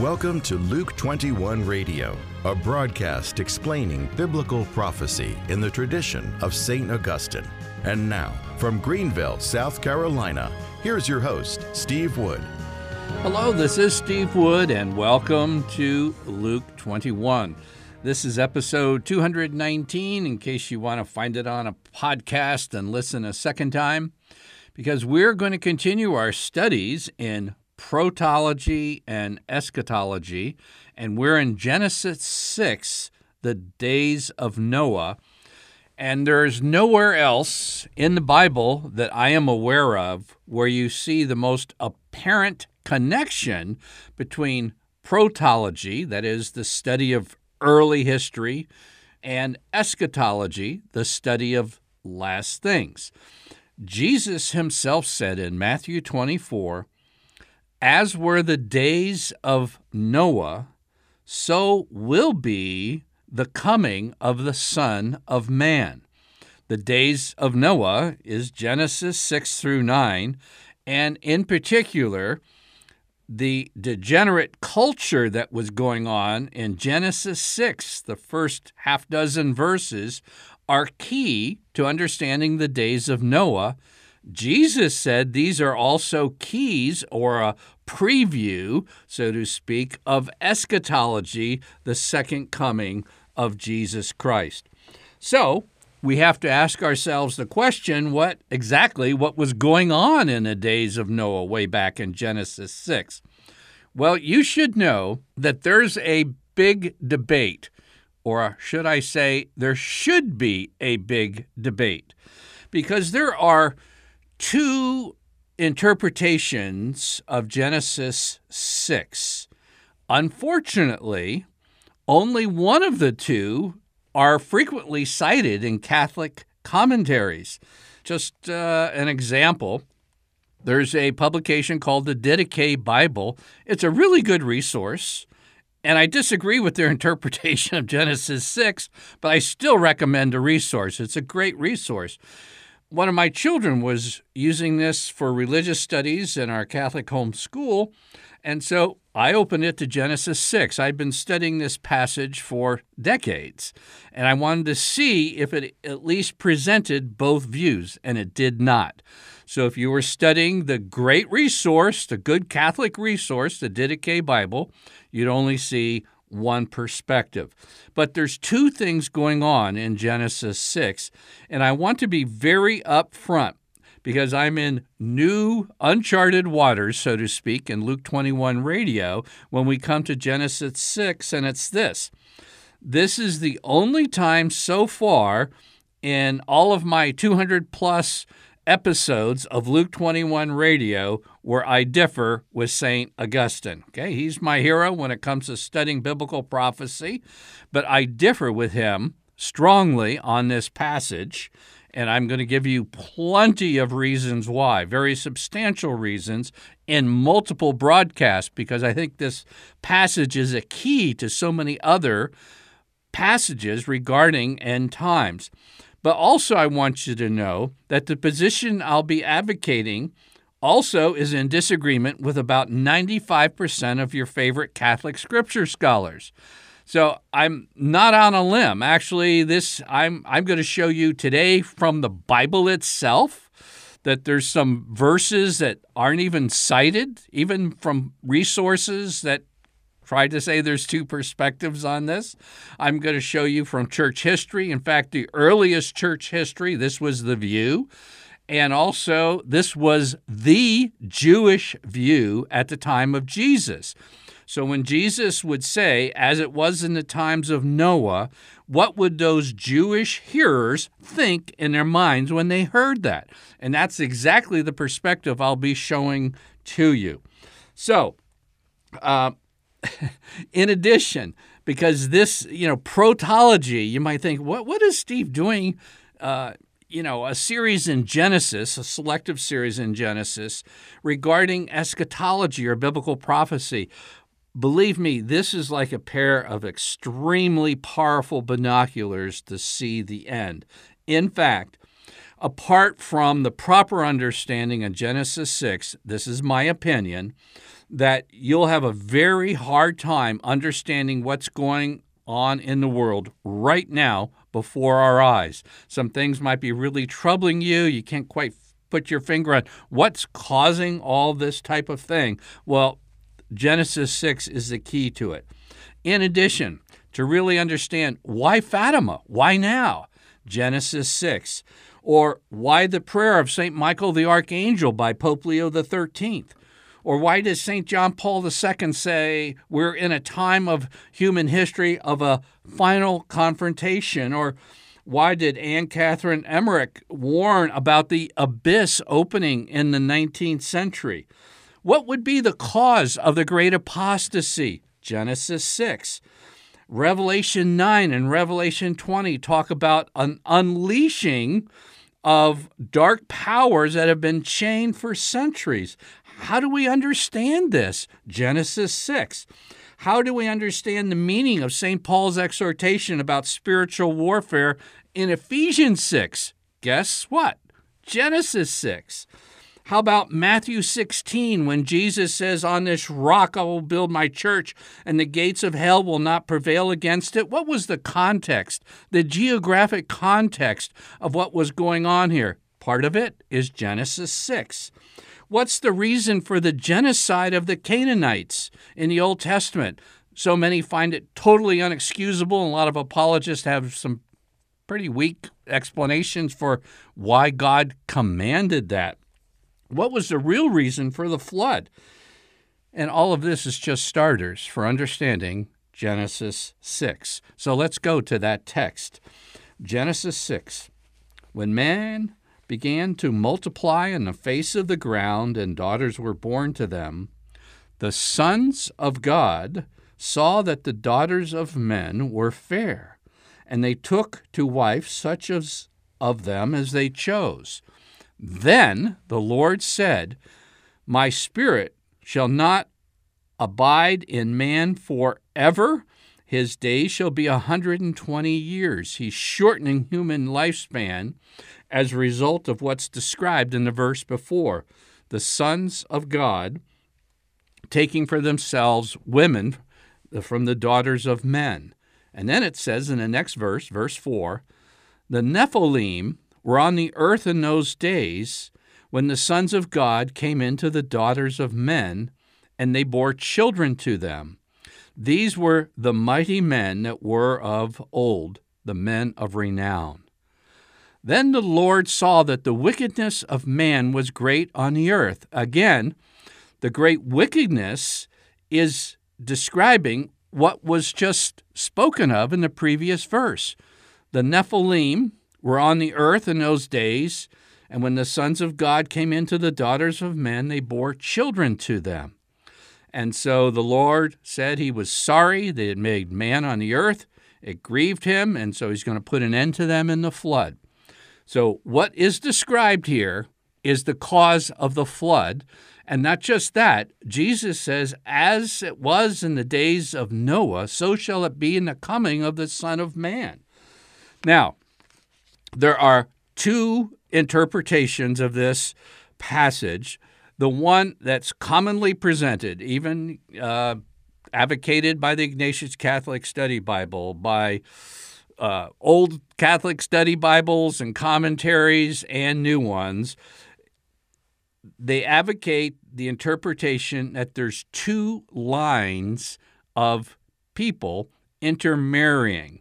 Welcome to Luke 21 Radio, a broadcast explaining biblical prophecy in the tradition of St. Augustine. And now, from Greenville, South Carolina, here's your host, Steve Wood. Hello, this is Steve Wood, and welcome to Luke 21. This is episode 219, in case you want to find it on a podcast and listen a second time, because we're going to continue our studies in protology and eschatology, and we're in Genesis 6, the days of Noah. And there's nowhere else in the Bible that I am aware of where you see the most apparent connection between protology, that is, the study of early history, and eschatology, the study of last things. Jesus himself said in Matthew 24, as were the days of Noah, so will be the coming of the Son of Man. The days of Noah is Genesis 6 through 9, and in particular, the degenerate culture that was going on in Genesis 6, the first half dozen verses, are key to understanding the days of Noah Jesus said these are also keys or a preview, so to speak, of eschatology, the second coming of Jesus Christ. So, we have to ask ourselves the question what exactly what was going on in the days of Noah way back in Genesis 6. Well, you should know that there's a big debate, or should I say, there should be a big debate, because there are two interpretations of Genesis 6. Unfortunately, only one of the two are frequently cited in Catholic commentaries. Just uh, an example there's a publication called the Didache Bible. It's a really good resource. And I disagree with their interpretation of Genesis 6, but I still recommend a resource. It's a great resource one of my children was using this for religious studies in our Catholic home school. And so I opened it to Genesis 6. I'd been studying this passage for decades, and I wanted to see if it at least presented both views, and it did not. So if you were studying the great resource, the good Catholic resource, the Didache Bible, you'd only see one perspective. But there's two things going on in Genesis 6, and I want to be very upfront because I'm in new, uncharted waters, so to speak, in Luke 21 radio when we come to Genesis 6, and it's this. This is the only time so far in all of my 200 plus episodes of Luke 21 Radio where I differ with St. Augustine. Okay, he's my hero when it comes to studying biblical prophecy, but I differ with him strongly on this passage, and I'm going to give you plenty of reasons why, very substantial reasons in multiple broadcasts, because I think this passage is a key to so many other passages regarding end times. But also, I want you to know that the position I'll be advocating also is in disagreement with about 95% of your favorite Catholic scripture scholars. So I'm not on a limb. Actually, this I'm I'm going to show you today from the Bible itself that there's some verses that aren't even cited, even from resources that tried to say there's two perspectives on this. I'm going to show you from church history. In fact, the earliest church history, this was the view. And also, this was the Jewish view at the time of Jesus. So, when Jesus would say, as it was in the times of Noah, what would those Jewish hearers think in their minds when they heard that? And that's exactly the perspective I'll be showing to you. So, uh, in addition, because this, you know, protology, you might think, what what is Steve doing? Uh, you know, a series in Genesis, a selective series in Genesis regarding eschatology or biblical prophecy. Believe me, this is like a pair of extremely powerful binoculars to see the end. In fact, apart from the proper understanding of Genesis 6, this is my opinion, that you'll have a very hard time understanding what's going on in the world right now before our eyes. Some things might be really troubling you. You can't quite put your finger on what's causing all this type of thing. Well, Genesis 6 is the key to it. In addition, to really understand why Fatima? Why now? Genesis 6. Or why the prayer of St. Michael the Archangel by Pope Leo XIII? Or why does St. John Paul II say we're in a time of human history of a final confrontation? Or why did Anne Catherine Emmerich warn about the abyss opening in the 19th century? What would be the cause of the great apostasy? Genesis 6. Revelation 9 and Revelation 20 talk about an unleashing of dark powers that have been chained for centuries. How do we understand this? Genesis 6. How do we understand the meaning of St. Paul's exhortation about spiritual warfare in Ephesians 6? Guess what? Genesis 6. How about Matthew 16 when Jesus says, On this rock I will build my church and the gates of hell will not prevail against it? What was the context, the geographic context of what was going on here? Part of it is Genesis 6. What's the reason for the genocide of the Canaanites in the Old Testament? So many find it totally unexcusable, and a lot of apologists have some pretty weak explanations for why God commanded that. What was the real reason for the flood? And all of this is just starters for understanding Genesis 6. So let's go to that text. Genesis 6. When man began to multiply on the face of the ground, and daughters were born to them, the sons of God saw that the daughters of men were fair, and they took to wife such as of them as they chose. Then the Lord said, My spirit shall not abide in man forever. His days shall be a hundred and twenty years. He's shortening human lifespan as a result of what's described in the verse before the sons of God taking for themselves women from the daughters of men. And then it says in the next verse, verse 4, the Nephilim were on the earth in those days when the sons of God came into the daughters of men, and they bore children to them. These were the mighty men that were of old, the men of renown. Then the Lord saw that the wickedness of man was great on the earth. Again, the great wickedness is describing what was just spoken of in the previous verse. The Nephilim were on the earth in those days, and when the sons of God came into the daughters of men, they bore children to them. And so the Lord said he was sorry they had made man on the earth. It grieved him, and so he's going to put an end to them in the flood. So, what is described here is the cause of the flood. And not just that, Jesus says, As it was in the days of Noah, so shall it be in the coming of the Son of Man. Now, there are two interpretations of this passage. The one that's commonly presented, even uh, advocated by the Ignatius Catholic Study Bible, by uh, old Catholic study Bibles and commentaries and new ones, they advocate the interpretation that there's two lines of people intermarrying.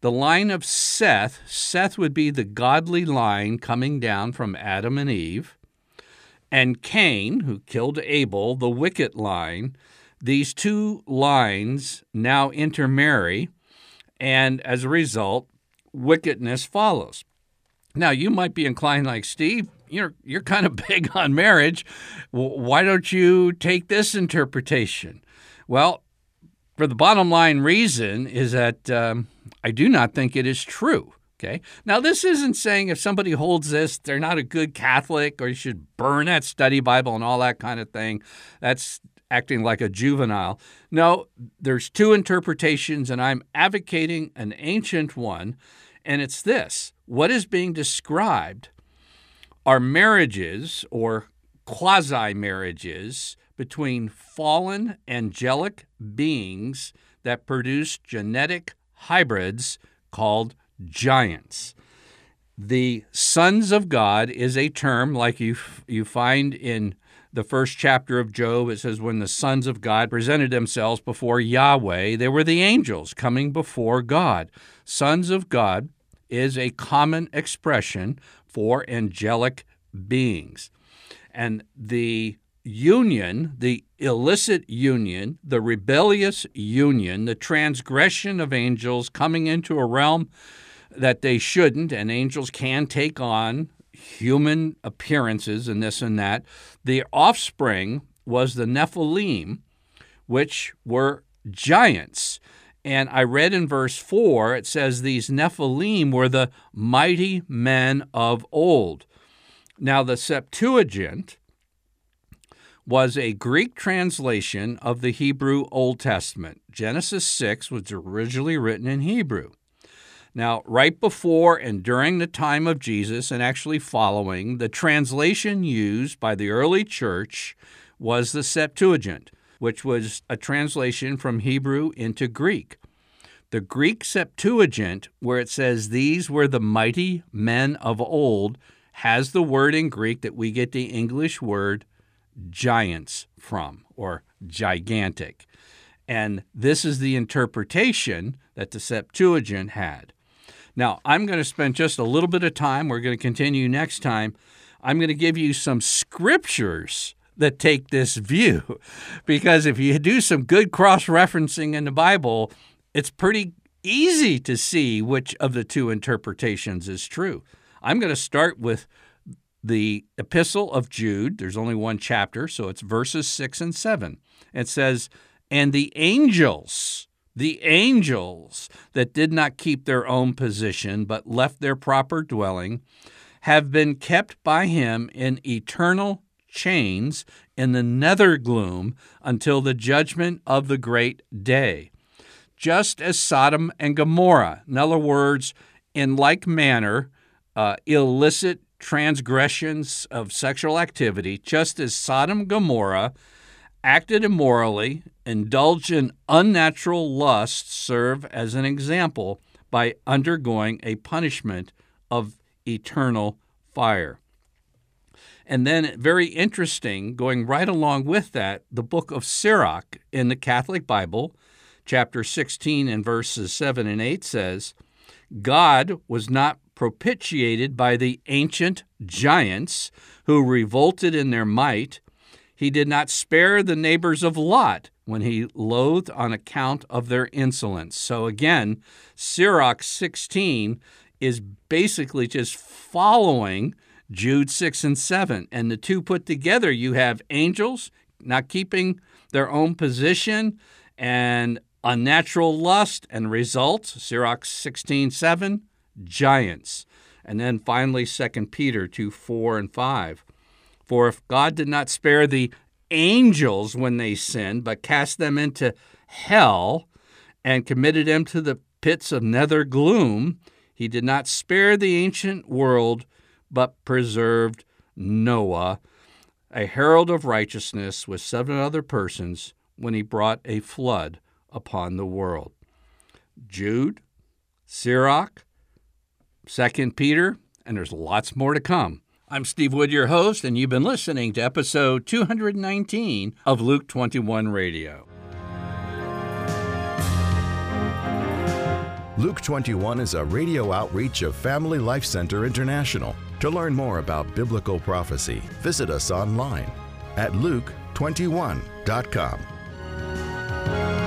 The line of Seth, Seth would be the godly line coming down from Adam and Eve, and Cain, who killed Abel, the wicked line. These two lines now intermarry and as a result, wickedness follows. Now, you might be inclined like Steve, you're you're kind of big on marriage. Why don't you take this interpretation? Well, for the bottom line reason is that um, I do not think it is true. Okay. Now, this isn't saying if somebody holds this, they're not a good Catholic or you should burn that study Bible and all that kind of thing. That's acting like a juvenile. No, there's two interpretations, and I'm advocating an ancient one. And it's this what is being described are marriages or quasi marriages between fallen angelic beings that produce genetic hybrids called giants. The sons of God is a term like you you find in the first chapter of Job. It says when the sons of God presented themselves before Yahweh, they were the angels coming before God. Sons of God is a common expression for angelic beings. And the union, the illicit union, the rebellious union, the transgression of angels coming into a realm that they shouldn't, and angels can take on human appearances and this and that. The offspring was the Nephilim, which were giants. And I read in verse 4, it says these Nephilim were the mighty men of old. Now, the Septuagint was a Greek translation of the Hebrew Old Testament. Genesis 6 was originally written in Hebrew. Now, right before and during the time of Jesus, and actually following, the translation used by the early church was the Septuagint, which was a translation from Hebrew into Greek. The Greek Septuagint, where it says, These were the mighty men of old, has the word in Greek that we get the English word giants from, or gigantic. And this is the interpretation that the Septuagint had. Now, I'm going to spend just a little bit of time. We're going to continue next time. I'm going to give you some scriptures that take this view. Because if you do some good cross referencing in the Bible, it's pretty easy to see which of the two interpretations is true. I'm going to start with the Epistle of Jude. There's only one chapter, so it's verses 6 and 7. It says, And the angels, the angels that did not keep their own position but left their proper dwelling, have been kept by him in eternal chains in the nether gloom until the judgment of the great day. Just as Sodom and Gomorrah, in other words, in like manner, uh, illicit transgressions of sexual activity, just as Sodom and Gomorrah acted immorally, indulged in unnatural lusts, serve as an example by undergoing a punishment of eternal fire. And then, very interesting, going right along with that, the book of Sirach in the Catholic Bible, chapter 16 and verses 7 and 8 says, God was not propitiated by the ancient giants who revolted in their might. He did not spare the neighbors of Lot when he loathed on account of their insolence. So again, Sirach 16 is basically just following Jude 6 and 7. And the two put together, you have angels not keeping their own position and unnatural lust and results, Sirach 16 7, giants. And then finally, 2 Peter 2 4 and 5. For if God did not spare the angels when they sinned, but cast them into hell and committed them to the pits of nether gloom, he did not spare the ancient world, but preserved Noah, a herald of righteousness, with seven other persons when he brought a flood upon the world. Jude, Sirach, Second Peter, and there's lots more to come. I'm Steve Wood, your host, and you've been listening to episode 219 of Luke 21 Radio. Luke 21 is a radio outreach of Family Life Center International. To learn more about biblical prophecy, visit us online at luke21.com.